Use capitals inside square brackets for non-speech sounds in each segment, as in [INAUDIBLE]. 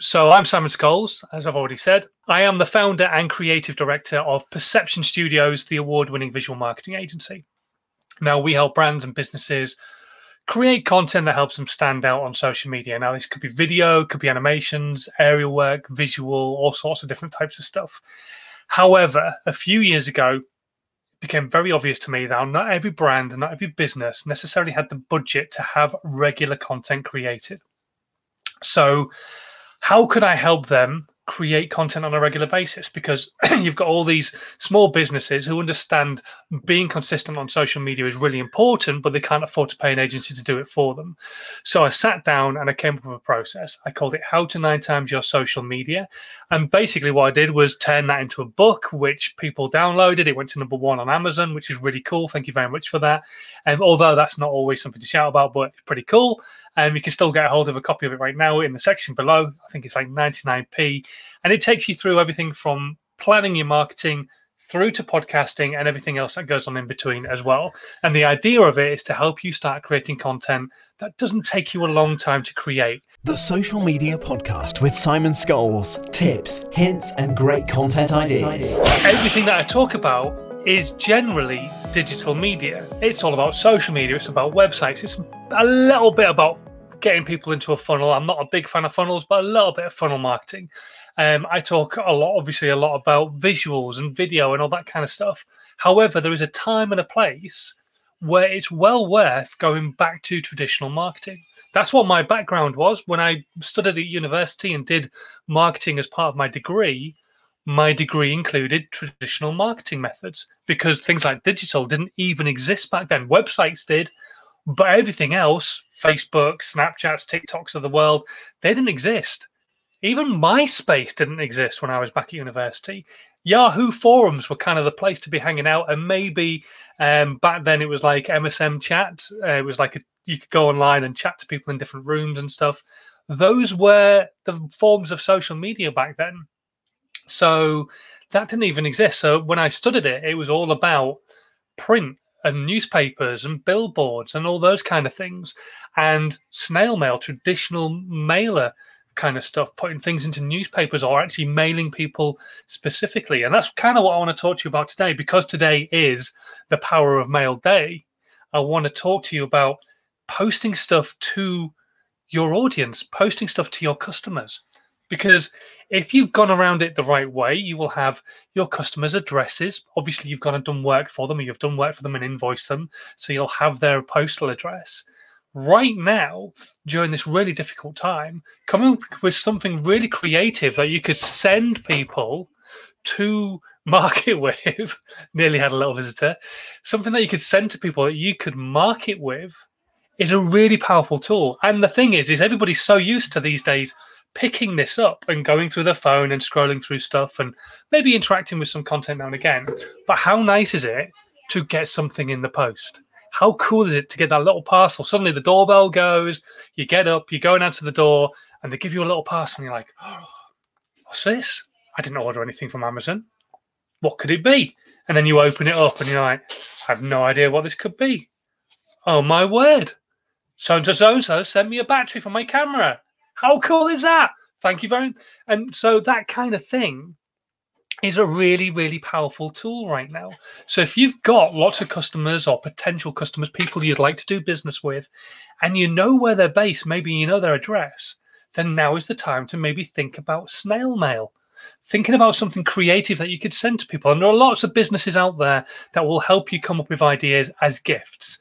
So, I'm Simon Scholes, as I've already said. I am the founder and creative director of Perception Studios, the award winning visual marketing agency. Now, we help brands and businesses create content that helps them stand out on social media. Now, this could be video, could be animations, aerial work, visual, all sorts of different types of stuff. However, a few years ago, it became very obvious to me that not every brand and not every business necessarily had the budget to have regular content created. So, how could I help them create content on a regular basis because [CLEARS THROAT] you've got all these small businesses who understand being consistent on social media is really important, but they can't afford to pay an agency to do it for them. So I sat down and I came up with a process. I called it How to Nine Times Your Social Media. And basically, what I did was turn that into a book, which people downloaded. It went to number one on Amazon, which is really cool. Thank you very much for that. And although that's not always something to shout about, but it's pretty cool. And um, you can still get a hold of a copy of it right now in the section below. I think it's like 99p. And it takes you through everything from planning your marketing through to podcasting and everything else that goes on in between as well. And the idea of it is to help you start creating content that doesn't take you a long time to create. The Social Media Podcast with Simon Scholes. Tips, hints, and great content ideas. Everything that I talk about is generally digital media. It's all about social media, it's about websites, it's a little bit about getting people into a funnel. I'm not a big fan of funnels, but a little bit of funnel marketing. Um, I talk a lot, obviously, a lot about visuals and video and all that kind of stuff. However, there is a time and a place where it's well worth going back to traditional marketing. That's what my background was when I studied at university and did marketing as part of my degree. My degree included traditional marketing methods because things like digital didn't even exist back then. Websites did, but everything else, Facebook, Snapchats, TikToks of the world, they didn't exist. Even MySpace didn't exist when I was back at university. Yahoo forums were kind of the place to be hanging out, and maybe um, back then it was like MSN chat. Uh, it was like a, you could go online and chat to people in different rooms and stuff. Those were the forms of social media back then. So that didn't even exist. So when I studied it, it was all about print and newspapers and billboards and all those kind of things and snail mail, traditional mailer kind of stuff, putting things into newspapers or actually mailing people specifically. And that's kind of what I want to talk to you about today because today is the Power of Mail Day. I want to talk to you about posting stuff to your audience, posting stuff to your customers. Because if you've gone around it the right way, you will have your customers' addresses. Obviously, you've gone and done work for them, or you've done work for them and invoiced them. So you'll have their postal address right now during this really difficult time coming up with something really creative that you could send people to market [LAUGHS] with nearly had a little visitor something that you could send to people that you could market with is a really powerful tool and the thing is is everybody's so used to these days picking this up and going through the phone and scrolling through stuff and maybe interacting with some content now and again but how nice is it to get something in the post how cool is it to get that little parcel? Suddenly the doorbell goes, you get up, you go and answer the door, and they give you a little parcel, and you're like, oh, [GASPS] what's this? I didn't order anything from Amazon. What could it be? And then you open it up and you're like, I have no idea what this could be. Oh my word. So and so so sent me a battery for my camera. How cool is that? Thank you very much. And so that kind of thing is a really, really powerful tool right now. So if you've got lots of customers or potential customers, people you'd like to do business with, and you know where they're based, maybe you know their address, then now is the time to maybe think about snail mail. Thinking about something creative that you could send to people. And there are lots of businesses out there that will help you come up with ideas as gifts.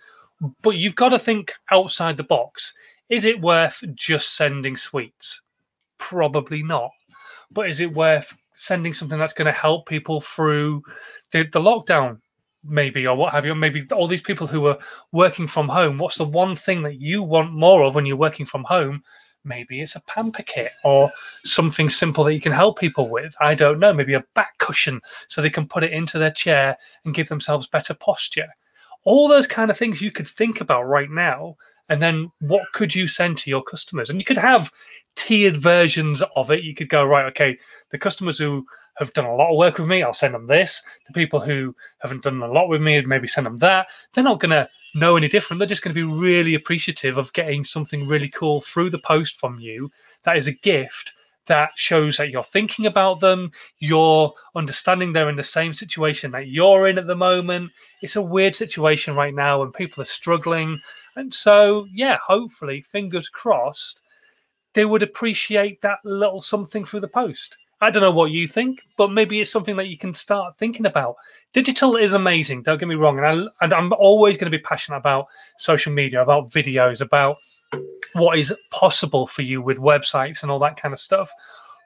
But you've got to think outside the box. Is it worth just sending sweets? Probably not. But is it worth sending something that's going to help people through the, the lockdown maybe or what have you? Maybe all these people who are working from home what's the one thing that you want more of when you're working from home? Maybe it's a pamper kit or something simple that you can help people with. I don't know. Maybe a back cushion so they can put it into their chair and give themselves better posture. All those kind of things you could think about right now and then what could you send to your customers and you could have tiered versions of it. You could go, right, okay, the customers who have done a lot of work with me, I'll send them this. The people who haven't done a lot with me, maybe send them that. They're not going to know any different. They're just going to be really appreciative of getting something really cool through the post from you that is a gift that shows that you're thinking about them, you're understanding they're in the same situation that you're in at the moment. It's a weird situation right now and people are struggling. And so, yeah, hopefully, fingers crossed, they would appreciate that little something through the post. I don't know what you think, but maybe it's something that you can start thinking about. Digital is amazing, don't get me wrong. And, I, and I'm always going to be passionate about social media, about videos, about what is possible for you with websites and all that kind of stuff.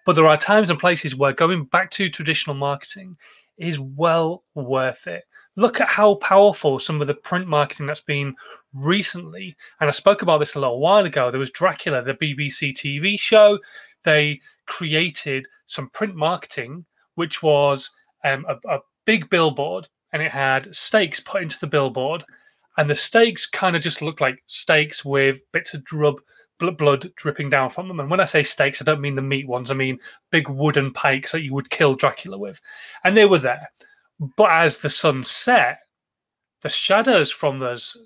But there are times and places where going back to traditional marketing is well worth it. Look at how powerful some of the print marketing that's been recently. And I spoke about this a little while ago. There was Dracula, the BBC TV show. They created some print marketing, which was um, a, a big billboard and it had stakes put into the billboard and the stakes kind of just looked like stakes with bits of drub blood dripping down from them. And when I say stakes, I don't mean the meat ones. I mean big wooden pikes that you would kill Dracula with. And they were there. But as the sun set, the shadows from those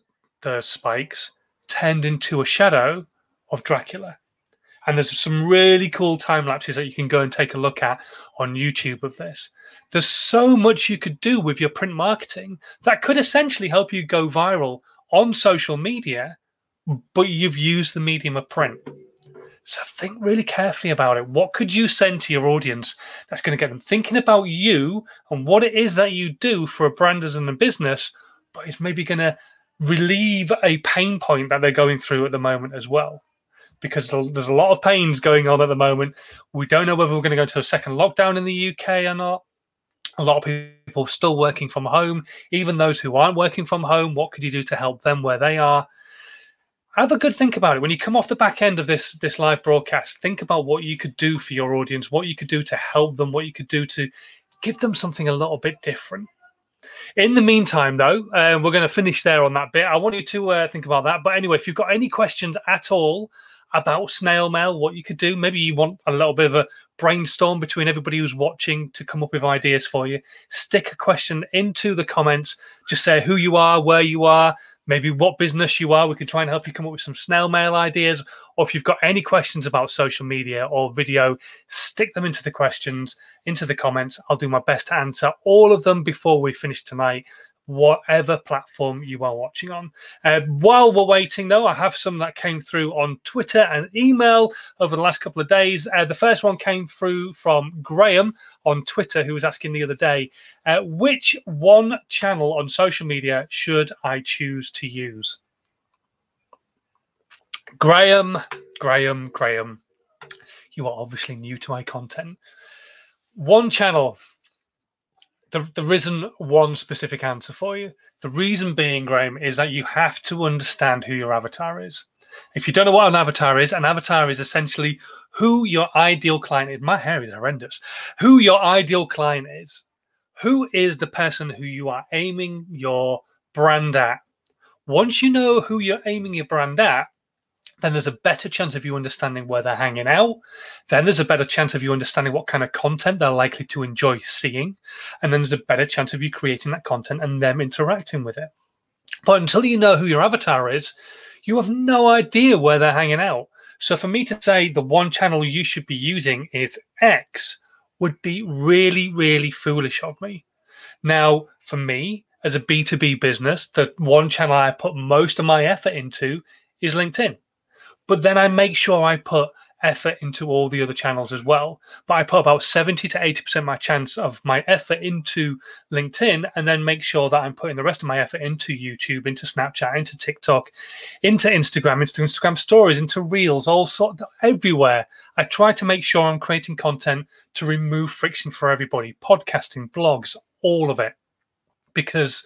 those spikes turned into a shadow of Dracula. And there's some really cool time lapses that you can go and take a look at on YouTube of this. There's so much you could do with your print marketing that could essentially help you go viral on social media, but you've used the medium of print. So think really carefully about it. What could you send to your audience that's going to get them thinking about you and what it is that you do for a brand as in a business, but it's maybe going to relieve a pain point that they're going through at the moment as well? Because there's a lot of pains going on at the moment. We don't know whether we're going to go to a second lockdown in the UK or not a lot of people still working from home. Even those who aren't working from home, what could you do to help them where they are? Have a good think about it. When you come off the back end of this this live broadcast, think about what you could do for your audience, what you could do to help them, what you could do to give them something a little bit different. In the meantime, though, uh, we're going to finish there on that bit. I want you to uh, think about that. But anyway, if you've got any questions at all about snail mail, what you could do. Maybe you want a little bit of a brainstorm between everybody who's watching to come up with ideas for you. Stick a question into the comments. Just say who you are, where you are, maybe what business you are. We can try and help you come up with some snail mail ideas. Or if you've got any questions about social media or video, stick them into the questions, into the comments. I'll do my best to answer all of them before we finish tonight whatever platform you are watching on. Uh, while we're waiting, though, I have some that came through on Twitter and email over the last couple of days. Uh, the first one came through from Graham on Twitter, who was asking the other day, uh, which one channel on social media should I choose to use? Graham, Graham, Graham, you are obviously new to my content. One channel there, there isn't one specific answer for you. The reason being, Graham, is that you have to understand who your avatar is. If you don't know what an avatar is, an avatar is essentially who your ideal client is. My hair is horrendous. Who your ideal client is. Who is the person who you are aiming your brand at? Once you know who you're aiming your brand at, then there's a better chance of you understanding where they're hanging out. Then there's a better chance of you understanding what kind of content they're likely to enjoy seeing. And then there's a better chance of you creating that content and them interacting with it. But until you know who your avatar is, you have no idea where they're hanging out. So for me to say the one channel you should be using is X would be really, really foolish of me. Now, for me, as a B2B business, the one channel I put most of my effort into is LinkedIn. But then I make sure I put effort into all the other channels as well. But I put about 70 to 80% my chance of my effort into LinkedIn and then make sure that I'm putting the rest of my effort into YouTube, into Snapchat, into TikTok, into Instagram, into Instagram stories, into reels, all sort everywhere. I try to make sure I'm creating content to remove friction for everybody, podcasting, blogs, all of it. Because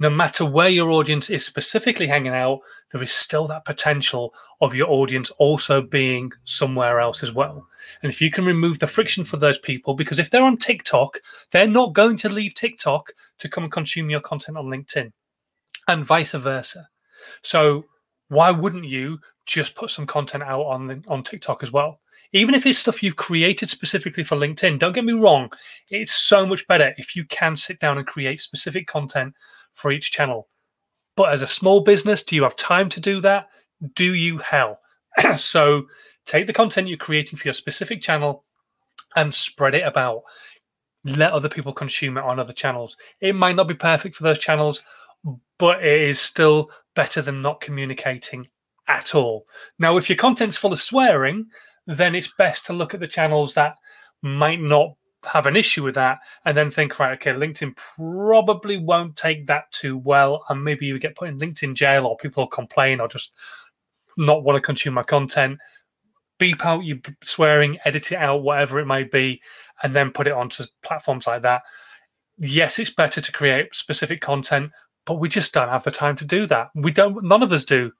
no matter where your audience is specifically hanging out, there is still that potential of your audience also being somewhere else as well. And if you can remove the friction for those people, because if they're on TikTok, they're not going to leave TikTok to come and consume your content on LinkedIn and vice versa. So why wouldn't you just put some content out on on TikTok as well? Even if it's stuff you've created specifically for LinkedIn, don't get me wrong, it's so much better if you can sit down and create specific content for each channel. But as a small business, do you have time to do that? Do you hell? [CLEARS THROAT] so Take the content you're creating for your specific channel and spread it about. Let other people consume it on other channels. It might not be perfect for those channels, but it is still better than not communicating at all. Now, if your content's full of swearing, then it's best to look at the channels that might not have an issue with that and then think, right, okay, LinkedIn probably won't take that too well. And maybe you get put in LinkedIn jail or people complain or just not want to consume my content. Beep out your swearing, edit it out, whatever it might be, and then put it onto platforms like that. Yes, it's better to create specific content, but we just don't have the time to do that. We don't, none of us do.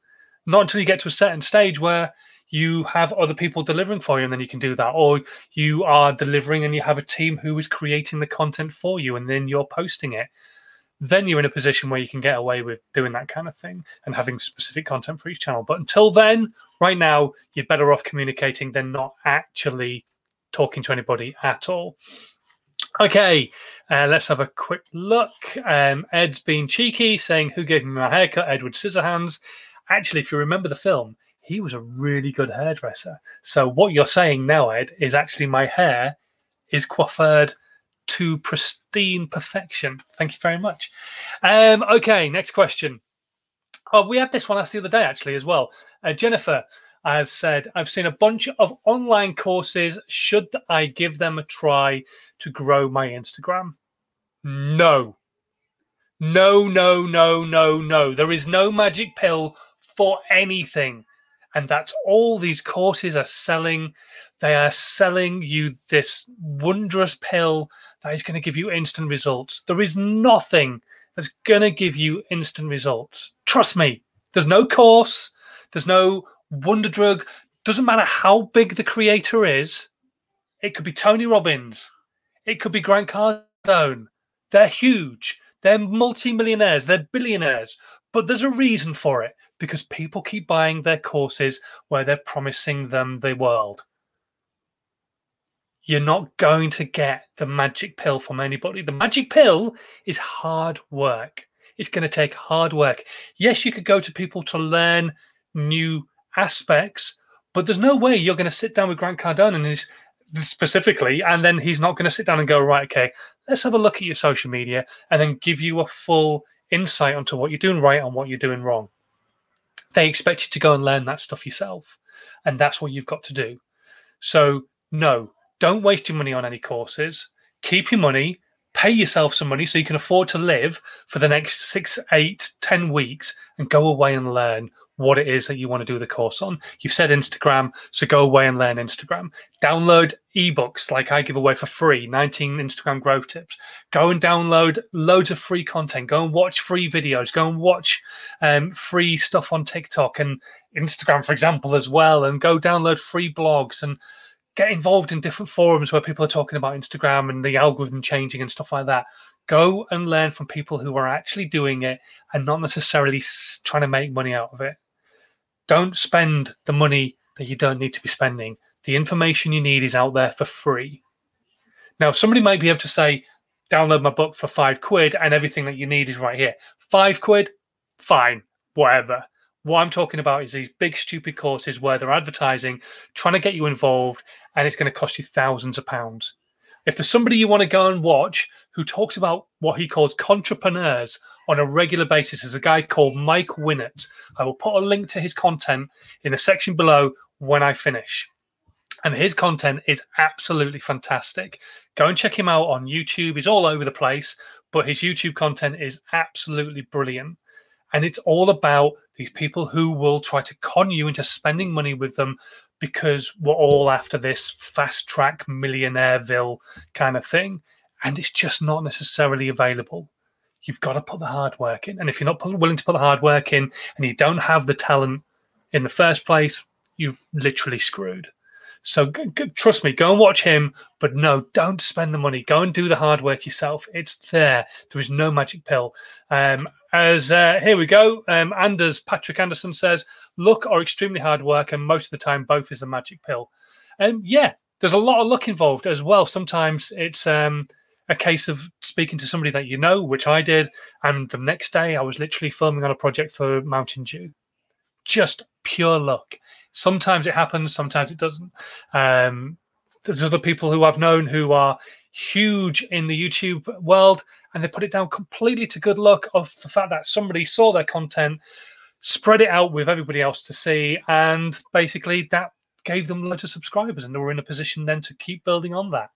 Not until you get to a certain stage where you have other people delivering for you and then you can do that or you are delivering and you have a team who is creating the content for you and then you're posting it then you're in a position where you can get away with doing that kind of thing and having specific content for each channel but until then right now you're better off communicating than not actually talking to anybody at all Okay, uh, let's have a quick look. Um, Ed's been cheeky, saying, Who gave me my haircut? Edward Scissorhands. Actually, if you remember the film, he was a really good hairdresser. So what you're saying now, Ed, is actually my hair is coiffured to pristine perfection. Thank you very much. Um, okay, next question. Oh, we had this one asked the other day actually as well. Uh, Jennifer has said, I've seen a bunch of online courses. Should I give them a try to grow my Instagram? No. No, no, no, no, no. There is no magic pill for anything. And that's all these courses are selling. They are selling you this wondrous pill that is going to give you instant results. There is nothing that's going to give you instant results. Trust me, there's no course, there's no wonder drug. Doesn't matter how big the creator is, it could be Tony Robbins, it could be Grant Cardone. They're huge, they're multimillionaires, they're billionaires, but there's a reason for it because people keep buying their courses where they're promising them the world. You're not going to get the magic pill from anybody. The magic pill is hard work. It's going to take hard work. Yes, you could go to people to learn new aspects, but there's no way you're going to sit down with Grant Cardone and specifically, and then he's not going to sit down and go, right, okay, let's have a look at your social media and then give you a full insight onto what you're doing right and what you're doing wrong they expect you to go and learn that stuff yourself. And that's what you've got to do. So, no, don't waste your money on any courses. Keep your money, pay yourself some money so you can afford to live for the next six, eight, ten weeks and go away and learn what it is that you want to do the course on. You've said Instagram, so go away and learn Instagram. Download ebooks like I give away for free 19 Instagram growth tips. Go and download loads of free content. Go and watch free videos. Go and watch um, free stuff on TikTok and Instagram, for example, as well. And go download free blogs and get involved in different forums where people are talking about Instagram and the algorithm changing and stuff like that. Go and learn from people who are actually doing it and not necessarily trying to make money out of it. Don't spend the money that you don't need to be spending. The information you need is out there for free. Now, somebody might be able to say, download my book for five quid and everything that you need is right here. Five quid, fine, whatever. What I'm talking about is these big, stupid courses where they're advertising, trying to get you involved, and it's going to cost you thousands of pounds. If there's somebody you want to go and watch who talks about what he calls contrepreneurs on a regular basis, there's a guy called Mike Winnet. I will put a link to his content in the section below when I finish. And his content is absolutely fantastic. Go and check him out on YouTube. He's all over the place, but his YouTube content is absolutely brilliant. And it's all about these people who will try to con you into spending money with them because we're all after this fast track millionaireville kind of thing. And it's just not necessarily available. You've got to put the hard work in. And if you're not willing to put the hard work in and you don't have the talent in the first place, you're literally screwed. So g- g- trust me, go and watch him. But no, don't spend the money. Go and do the hard work yourself. It's there. There is no magic pill. Um, as uh, here we go. Um, Anders Patrick Anderson says, "Luck or extremely hard work, and most of the time, both is the magic pill." Um, yeah, there's a lot of luck involved as well. Sometimes it's um, a case of speaking to somebody that you know, which I did, and the next day I was literally filming on a project for Mountain Dew. Just pure luck. Sometimes it happens, sometimes it doesn't. Um, there's other people who I've known who are huge in the YouTube world, and they put it down completely to good luck of the fact that somebody saw their content, spread it out with everybody else to see, and basically that gave them loads of subscribers, and they were in a position then to keep building on that.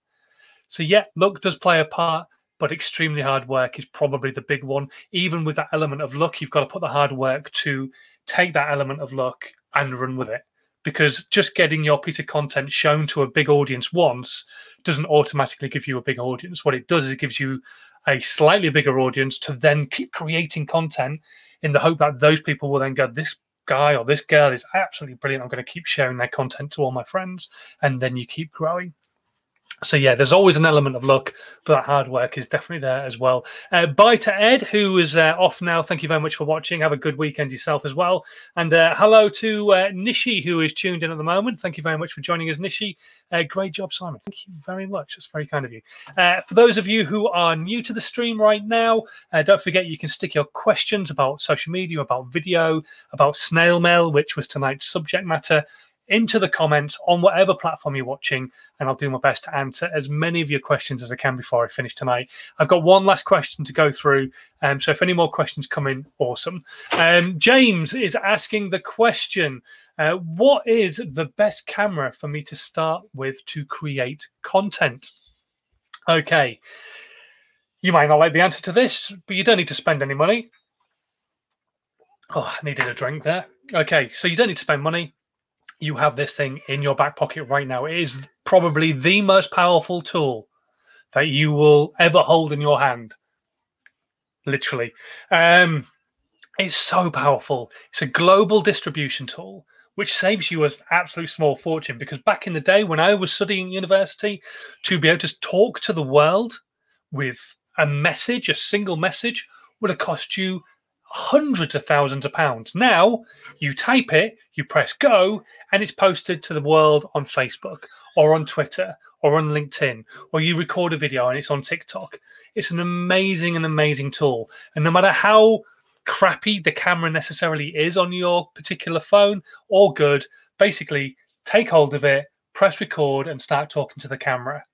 So yeah, luck does play a part, but extremely hard work is probably the big one. Even with that element of luck, you've got to put the hard work to take that element of luck and run with it. Because just getting your piece of content shown to a big audience once doesn't automatically give you a big audience. What it does is it gives you a slightly bigger audience to then keep creating content in the hope that those people will then go, This guy or this girl is absolutely brilliant. I'm going to keep sharing their content to all my friends. And then you keep growing. So yeah, there's always an element of luck, but that hard work is definitely there as well. Uh, bye to Ed, who is uh, off now. Thank you very much for watching. Have a good weekend yourself as well. And uh, hello to uh, Nishi, who is tuned in at the moment. Thank you very much for joining us, Nishi. Uh, great job, Simon. Thank you very much. That's very kind of you. Uh, for those of you who are new to the stream right now, don't forget you can stick your questions about social media, about video, about snail mail, which was tonight's subject matter into the comments on whatever platform you're watching, and I'll do my best to answer as many of your questions as I can before I finish tonight. I've got one last question to go through, um, so if any more questions come in, awesome. Um, James is asking the question uh, What is the best camera for me to start with to create content? Okay. You might not like the answer to this, but you don't need to spend any money. Oh, I needed a drink there. Okay, so you don't need to spend money you have this thing in your back pocket right now. It is probably the most powerful tool that you will ever hold in your hand. Literally. Um, it's so powerful. It's a global distribution tool, which saves you an absolute small fortune. Because back in the day when I was studying university, to be able to talk to the world with a message, a single message, would have cost you hundreds of thousands of pounds. Now you type it, you press go, and it's posted to the world on Facebook or on Twitter or on LinkedIn, or you record a video and it's on TikTok. It's an amazing and amazing tool. And no matter how crappy the camera necessarily is on your particular phone or good, basically take hold of it, press record, and start talking to the camera.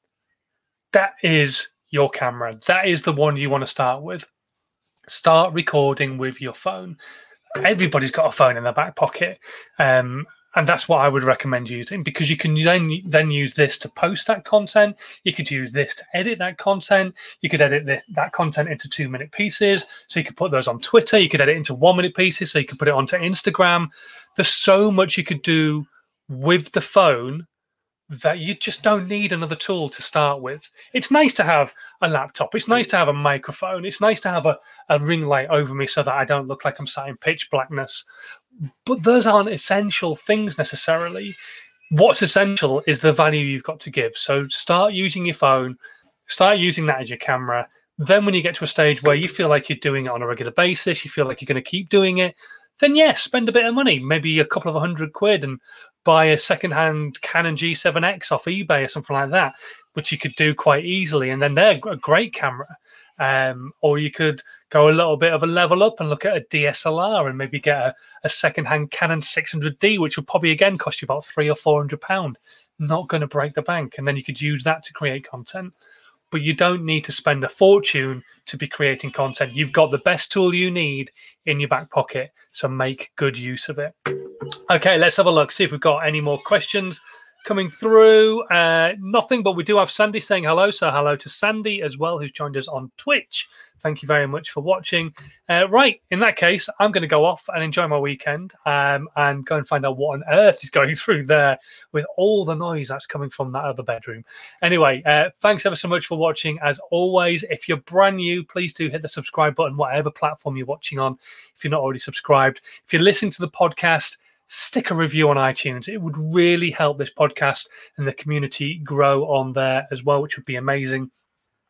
That is your camera. That is the one you want to start with start recording with your phone. Everybody's got a phone in their back pocket. Um, and that's what I would recommend using because you can then then use this to post that content. You could use this to edit that content. You could edit the, that content into two minute pieces, so you could put those on Twitter. You could edit into one minute pieces, so you could put it onto Instagram. There's so much you could do with the phone that you just don't need another tool to start with. It's nice to have a laptop. It's nice to have a microphone. It's nice to have a, a ring light over me so that I don't look like I'm sat in pitch blackness. But those aren't essential things necessarily. What's essential is the value you've got to give. So start using your phone, start using that as your camera. Then, when you get to a stage where you feel like you're doing it on a regular basis, you feel like you're going to keep doing it, then yes, spend a bit of money, maybe a couple of hundred quid, and buy a second-hand Canon G7X off eBay or something like that, which you could do quite easily, and then they're a great camera. Um, or you could go a little bit of a level up and look at a DSLR and maybe get a, a second-hand Canon 600D, which would probably again cost you about three or four hundred pound. Not going to break the bank, and then you could use that to create content but you don't need to spend a fortune to be creating content. You've got the best tool you need in your back pocket, so make good use of it. Okay, let's have a look, see if we've got any more questions coming through. Uh, nothing, but we do have Sandy saying hello. So hello to Sandy as well, who's joined us on Twitch. Thank you very much for watching. Uh, right, in that case, I'm going to go off and enjoy my weekend um, and go and find out what on earth is going [LAUGHS] through there with all the noise that's coming from that other bedroom. Anyway, uh, thanks ever so much for watching. As always, if you're brand new, please do hit the subscribe button, whatever platform you're watching on, if you're not already subscribed. If you're listening to the podcast, stick a review on iTunes. It would really help this podcast and the community grow on there as well, which would be amazing.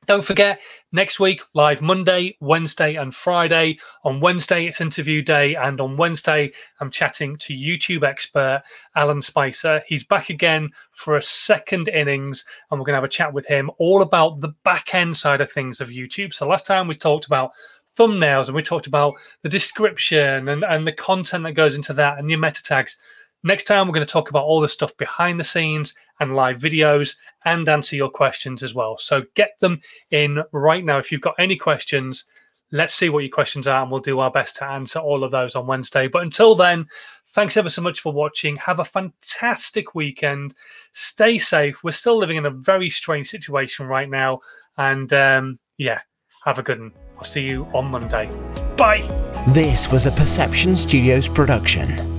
Don't forget, next week, live Monday, Wednesday, and Friday. On Wednesday, it's interview day. And on Wednesday, I'm chatting to YouTube expert Alan Spicer. He's back again for a second innings, and we're going to have a chat with him all about the back end side of things of YouTube. So, last time we talked about thumbnails and we talked about the description and, and the content that goes into that and your meta tags. Next time, we're going to talk about all the stuff behind the scenes and live videos and answer your questions as well. So get them in right now. If you've got any questions, let's see what your questions are and we'll do our best to answer all of those on Wednesday. But until then, thanks ever so much for watching. Have a fantastic weekend. Stay safe. We're still living in a very strange situation right now. And um, yeah, have a good one. I'll see you on Monday. Bye. This was a Perception Studios production.